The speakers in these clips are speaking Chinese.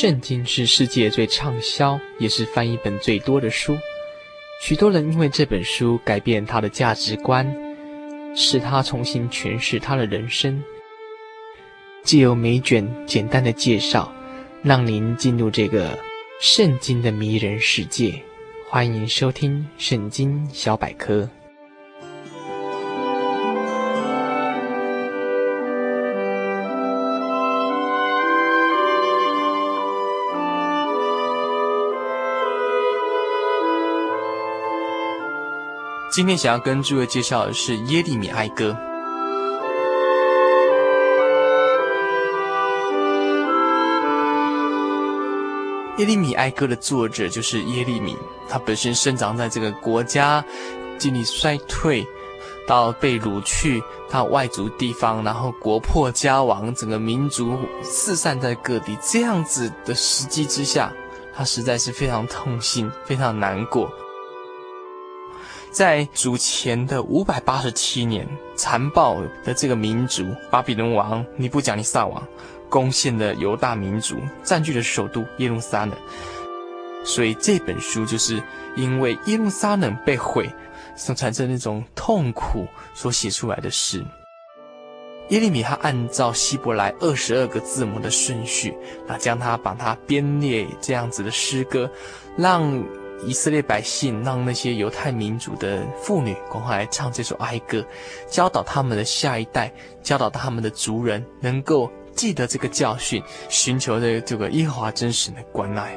圣经是世界最畅销，也是翻译本最多的书。许多人因为这本书改变他的价值观，使他重新诠释他的人生。借由每卷简单的介绍，让您进入这个圣经的迷人世界。欢迎收听《圣经小百科》。今天想要跟诸位介绍的是《耶利米哀歌》。《耶利米哀歌》的作者就是耶利米，他本身生长在这个国家，经历衰退，到被掳去到外族地方，然后国破家亡，整个民族四散在各地，这样子的时机之下，他实在是非常痛心，非常难过。在主前的五百八十七年，残暴的这个民族巴比伦王尼布甲尼撒王。攻陷了犹大民族，占据了首都耶路撒冷，所以这本书就是因为耶路撒冷被毁，所产生那种痛苦所写出来的诗。耶利米他按照希伯来二十二个字母的顺序，那将它把它编列这样子的诗歌，让以色列百姓，让那些犹太民族的妇女，赶快来唱这首哀歌，教导他们的下一代，教导他们的族人，能够。记得这个教训，寻求这个这个耶和华真实的关爱。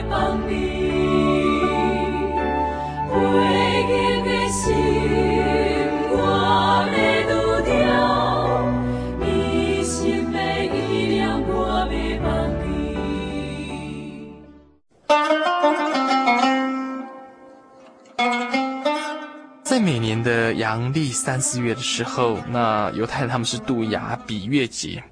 阳历三四月的时候，那犹太人他们是度亚比月节，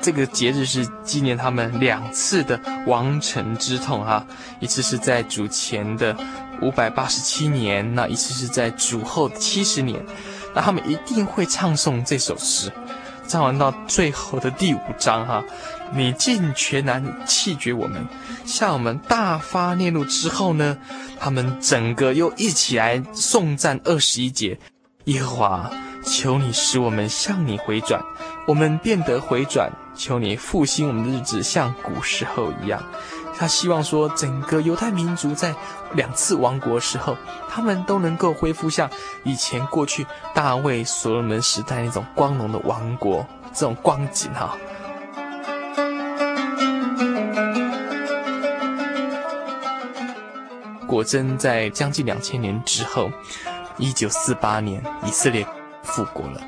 这个节日是纪念他们两次的亡城之痛哈，一次是在主前的五百八十七年，那一次是在主后的七十年，那他们一定会唱诵这首诗。唱完到最后的第五章哈，你尽全然弃绝我们，向我们大发烈怒之后呢，他们整个又一起来颂赞二十一节，耶和华，求你使我们向你回转，我们变得回转，求你复兴我们的日子，像古时候一样。他希望说，整个犹太民族在两次亡国时候，他们都能够恢复像以前过去大卫、所罗门时代那种光荣的王国这种光景哈。果真在将近两千年之后，一九四八年，以色列复国了。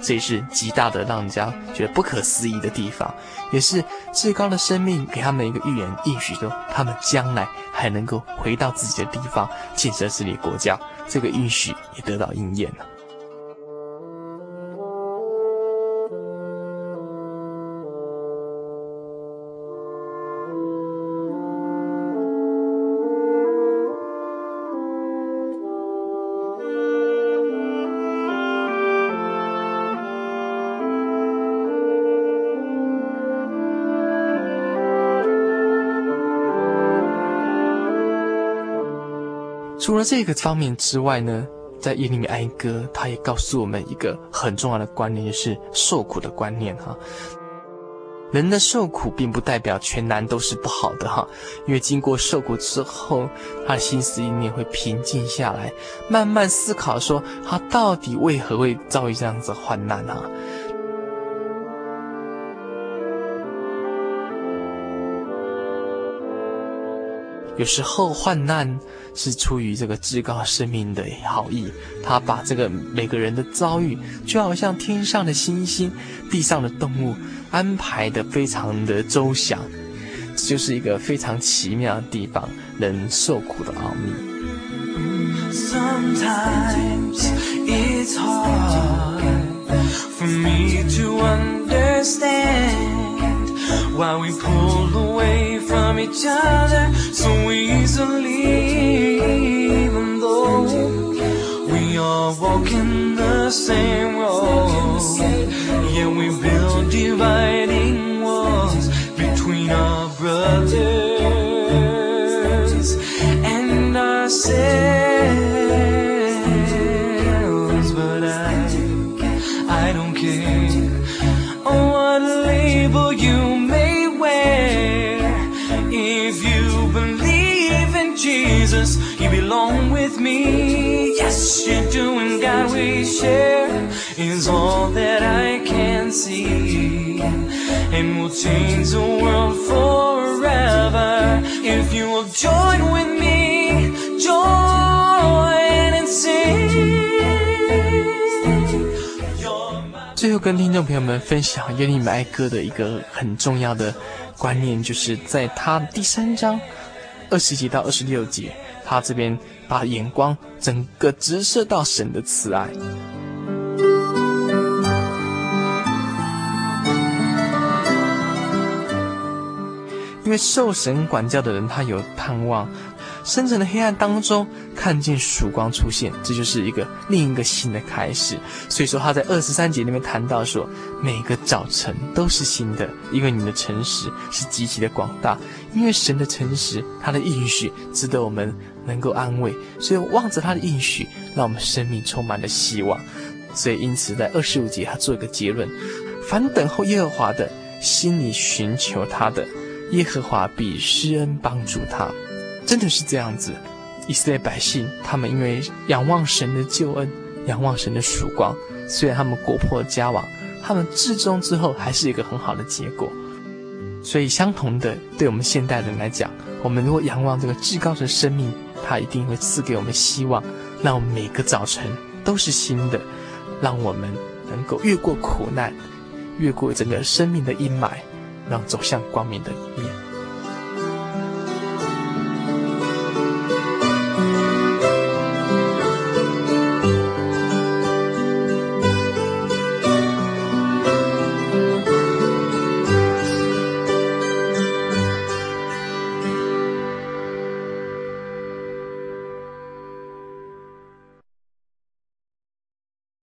这也是极大的让人家觉得不可思议的地方，也是至高的生命给他们一个预言应许，说他们将来还能够回到自己的地方建设自己的国家，这个应许也得到应验了。除了这个方面之外呢，在耶利米哀歌，他也告诉我们一个很重要的观念，就是受苦的观念哈。人的受苦并不代表全然都是不好的哈，因为经过受苦之后，他的心思意念会平静下来，慢慢思考说他到底为何会遭遇这样子的患难啊。有时候患难是出于这个至高生命的好意，他把这个每个人的遭遇，就好像天上的星星、地上的动物，安排得非常的周详，这就是一个非常奇妙的地方，人受苦的奥秘。Sometimes it's hard for me to understand why we pull away from each other easily, even though we are walking the same road. Yeah, we build dividing walls between our brothers and ourselves. Share is all that I can see. And we'll change the world forever if you will join with me. Join and sing. 最后跟听众朋友们分享耶利米哀歌的一个很重要的观念，就是在他第三章二十节到二十六节，他这边把眼光整个直射到神的慈爱。因为受神管教的人，他有盼望。深沉的黑暗当中，看见曙光出现，这就是一个另一个新的开始。所以说，他在二十三节里面谈到说，每个早晨都是新的，因为你的诚实是极其的广大。因为神的诚实，他的应许值得我们能够安慰。所以望着他的应许，让我们生命充满了希望。所以因此，在二十五节他做一个结论：凡等候耶和华的，心里寻求他的。耶和华必施恩帮助他，真的是这样子。以色列百姓，他们因为仰望神的救恩，仰望神的曙光，虽然他们国破家亡，他们至终之后还是一个很好的结果。所以，相同的，对我们现代人来讲，我们如果仰望这个至高的生命，他一定会赐给我们希望，让我们每个早晨都是新的，让我们能够越过苦难，越过整个生命的阴霾。让走向光明的一面。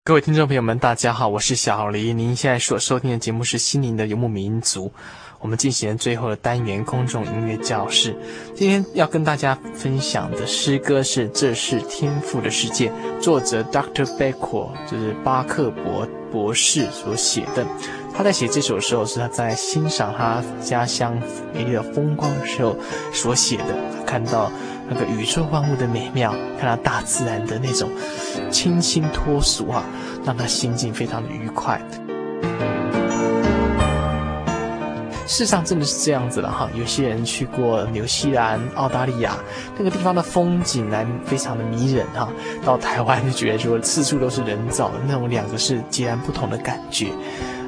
各位听众朋友们，大家好，我是小黎。您现在所收听的节目是《心灵的游牧民族》，我们进行最后的单元公众音乐教室。今天要跟大家分享的诗歌是《这是天赋的世界》，作者 Dr. Beckwith 就是巴克伯博士所写的。他在写这首的时候，是他在欣赏他家乡美丽的风光的时候所写的。看到那个宇宙万物的美妙，看到大自然的那种清新脱俗啊，让他心境非常的愉快。事实上，真的是这样子了哈。有些人去过纽西兰、澳大利亚那个地方的风景呢，非常的迷人哈。到台湾就觉得说，四处都是人造的，那种两个是截然不同的感觉。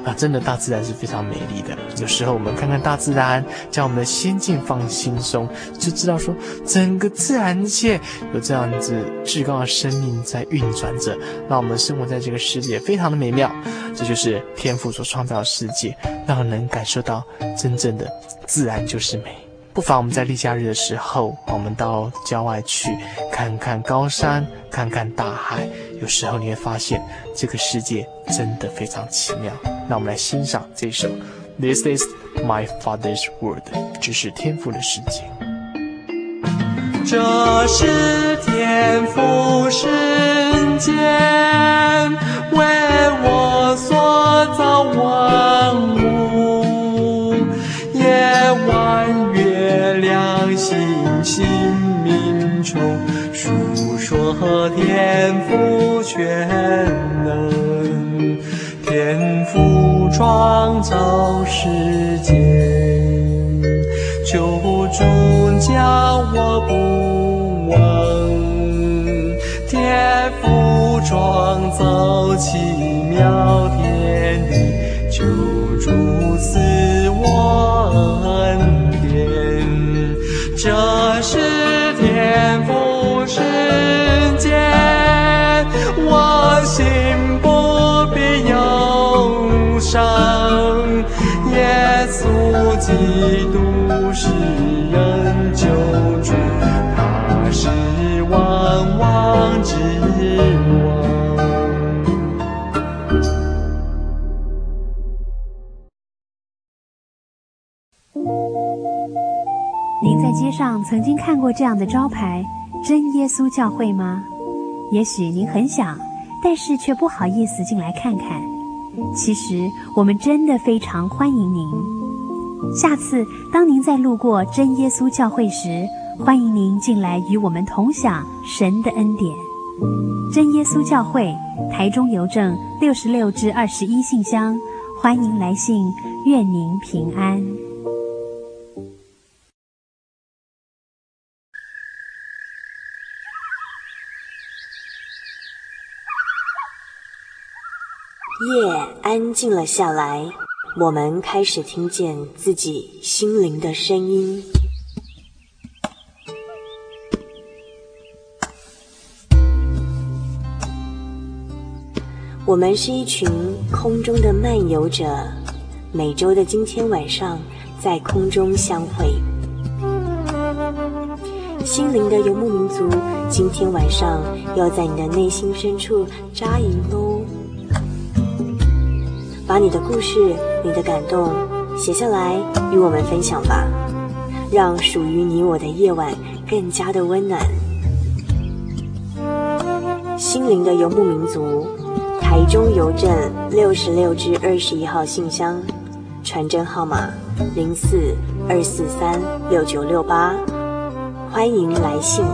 啊，真的，大自然是非常美丽的。有时候我们看看大自然，将我们的心境放轻松，就知道说，整个自然界有这样子至高的生命在运转着，让我们生活在这个世界非常的美妙。这就是天赋所创造的世界，让人感受到真正的自然就是美。不妨我们在例假日的时候，我们到郊外去看看高山，看看大海。有时候你会发现，这个世界真的非常奇妙。那我们来欣赏这首《This Is My Father's World》，这是天赋的世界。这是天赋世界，为我所造万物，夜晚月亮星星冥虫，述说天赋全创造世界，求主。叫我不忘。天父创造奇妙天地，求主赐我基督是人救主，他是万王之王。您在街上曾经看过这样的招牌“真耶稣教会”吗？也许您很想，但是却不好意思进来看看。其实我们真的非常欢迎您。下次当您再路过真耶稣教会时，欢迎您进来与我们同享神的恩典。真耶稣教会，台中邮政六十六至二十一信箱，欢迎来信，愿您平安。夜安静了下来，我们开始听见自己心灵的声音。我们是一群空中的漫游者，每周的今天晚上在空中相会。心灵的游牧民族，今天晚上要在你的内心深处扎营喽。把你的故事、你的感动写下来，与我们分享吧，让属于你我的夜晚更加的温暖。心灵的游牧民族，台中邮政六十六至二十一号信箱，传真号码零四二四三六九六八，欢迎来信。